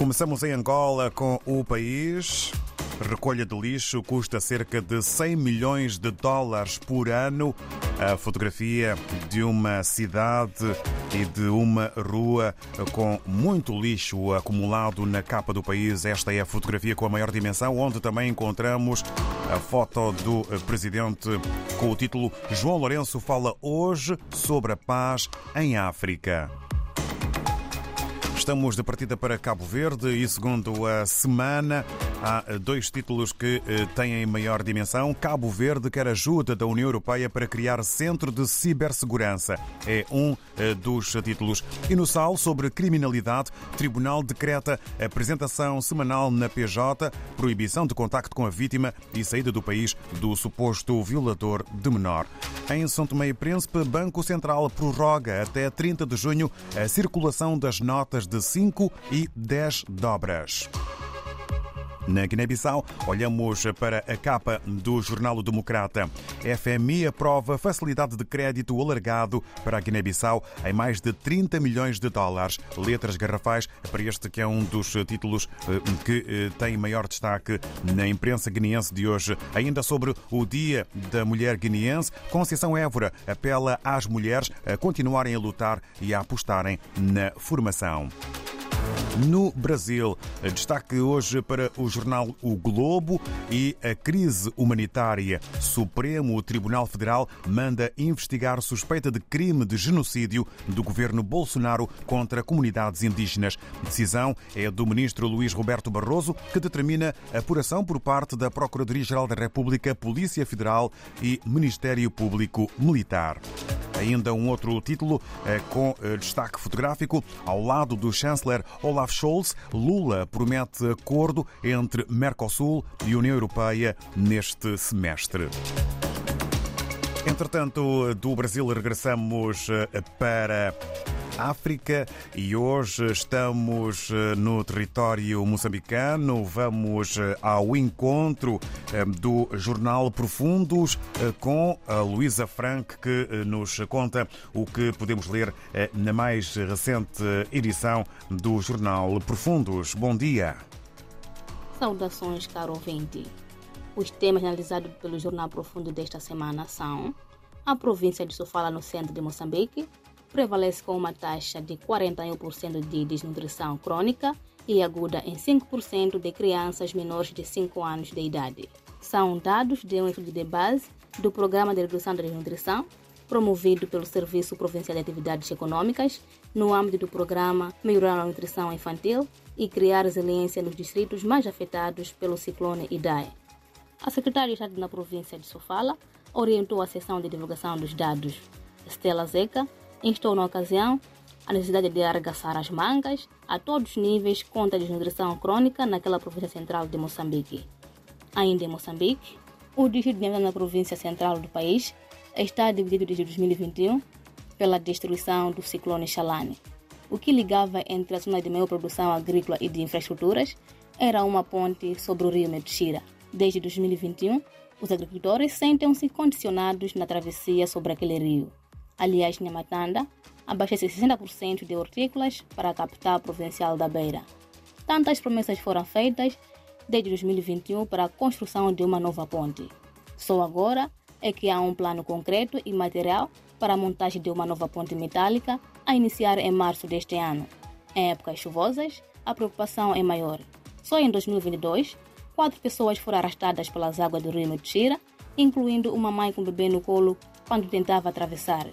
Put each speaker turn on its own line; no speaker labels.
Começamos em Angola com o país. Recolha de lixo custa cerca de 100 milhões de dólares por ano. A fotografia de uma cidade e de uma rua com muito lixo acumulado na capa do país. Esta é a fotografia com a maior dimensão, onde também encontramos a foto do presidente com o título João Lourenço fala hoje sobre a paz em África. Estamos de partida para Cabo Verde e, segundo a semana, há dois títulos que têm maior dimensão. Cabo Verde quer ajuda da União Europeia para criar centro de cibersegurança. É um dos títulos. E no SAL, sobre criminalidade, Tribunal decreta apresentação semanal na PJ, proibição de contacto com a vítima e saída do país do suposto violador de menor. Em São Tomé e Príncipe, Banco Central prorroga até 30 de junho a circulação das notas de 5 e 10 dobras. Na Guiné-Bissau, olhamos para a capa do Jornal Democrata. FMI aprova facilidade de crédito alargado para a Guiné-Bissau em mais de 30 milhões de dólares. Letras garrafais para este que é um dos títulos que tem maior destaque na imprensa guineense de hoje. Ainda sobre o Dia da Mulher Guineense, Conceição Évora apela às mulheres a continuarem a lutar e a apostarem na formação. No Brasil, destaque hoje para o jornal O Globo e a crise humanitária. Supremo Tribunal Federal manda investigar suspeita de crime de genocídio do governo Bolsonaro contra comunidades indígenas. Decisão é do ministro Luís Roberto Barroso, que determina apuração por parte da Procuradoria-Geral da República, Polícia Federal e Ministério Público Militar. Ainda um outro título com destaque fotográfico ao lado do chanceler Olaf Scholz. Lula promete acordo entre Mercosul e União Europeia neste semestre. Entretanto, do Brasil regressamos para África e hoje estamos no território moçambicano. Vamos ao encontro do jornal Profundos com a Luísa Frank, que nos conta o que podemos ler na mais recente edição do jornal Profundos. Bom dia.
Saudações, caro ouvinte. Os temas analisados pelo Jornal Profundo desta semana são a província de Sofala, no centro de Moçambique, prevalece com uma taxa de 41% de desnutrição crônica e aguda em 5% de crianças menores de 5 anos de idade. São dados de um estudo de base do Programa de Redução da Desnutrição, promovido pelo Serviço Provincial de Atividades Econômicas, no âmbito do programa Melhorar a Nutrição Infantil e Criar Resiliência nos distritos mais afetados pelo ciclone Idai. A secretária de Estado na província de Sofala orientou a sessão de divulgação dos dados. Estela Zeca instou na ocasião a necessidade de arregaçar as mangas a todos os níveis contra a desnutrição crônica naquela província central de Moçambique. Ainda em Moçambique, o distrito de na província central do país está dividido desde 2021 pela destruição do ciclone Chalane. O que ligava entre a zona de maior produção agrícola e de infraestruturas era uma ponte sobre o rio Medixira. Desde 2021, os agricultores sentem-se condicionados na travessia sobre aquele rio. Aliás, Nhamatanda abastece 60% de hortícolas para a capital provincial da Beira. Tantas promessas foram feitas desde 2021 para a construção de uma nova ponte. Só agora é que há um plano concreto e material para a montagem de uma nova ponte metálica a iniciar em março deste ano. Em épocas chuvosas, a preocupação é maior. Só em 2022, quatro pessoas foram arrastadas pelas águas do rio Metira, incluindo uma mãe com bebê no colo quando tentava atravessar.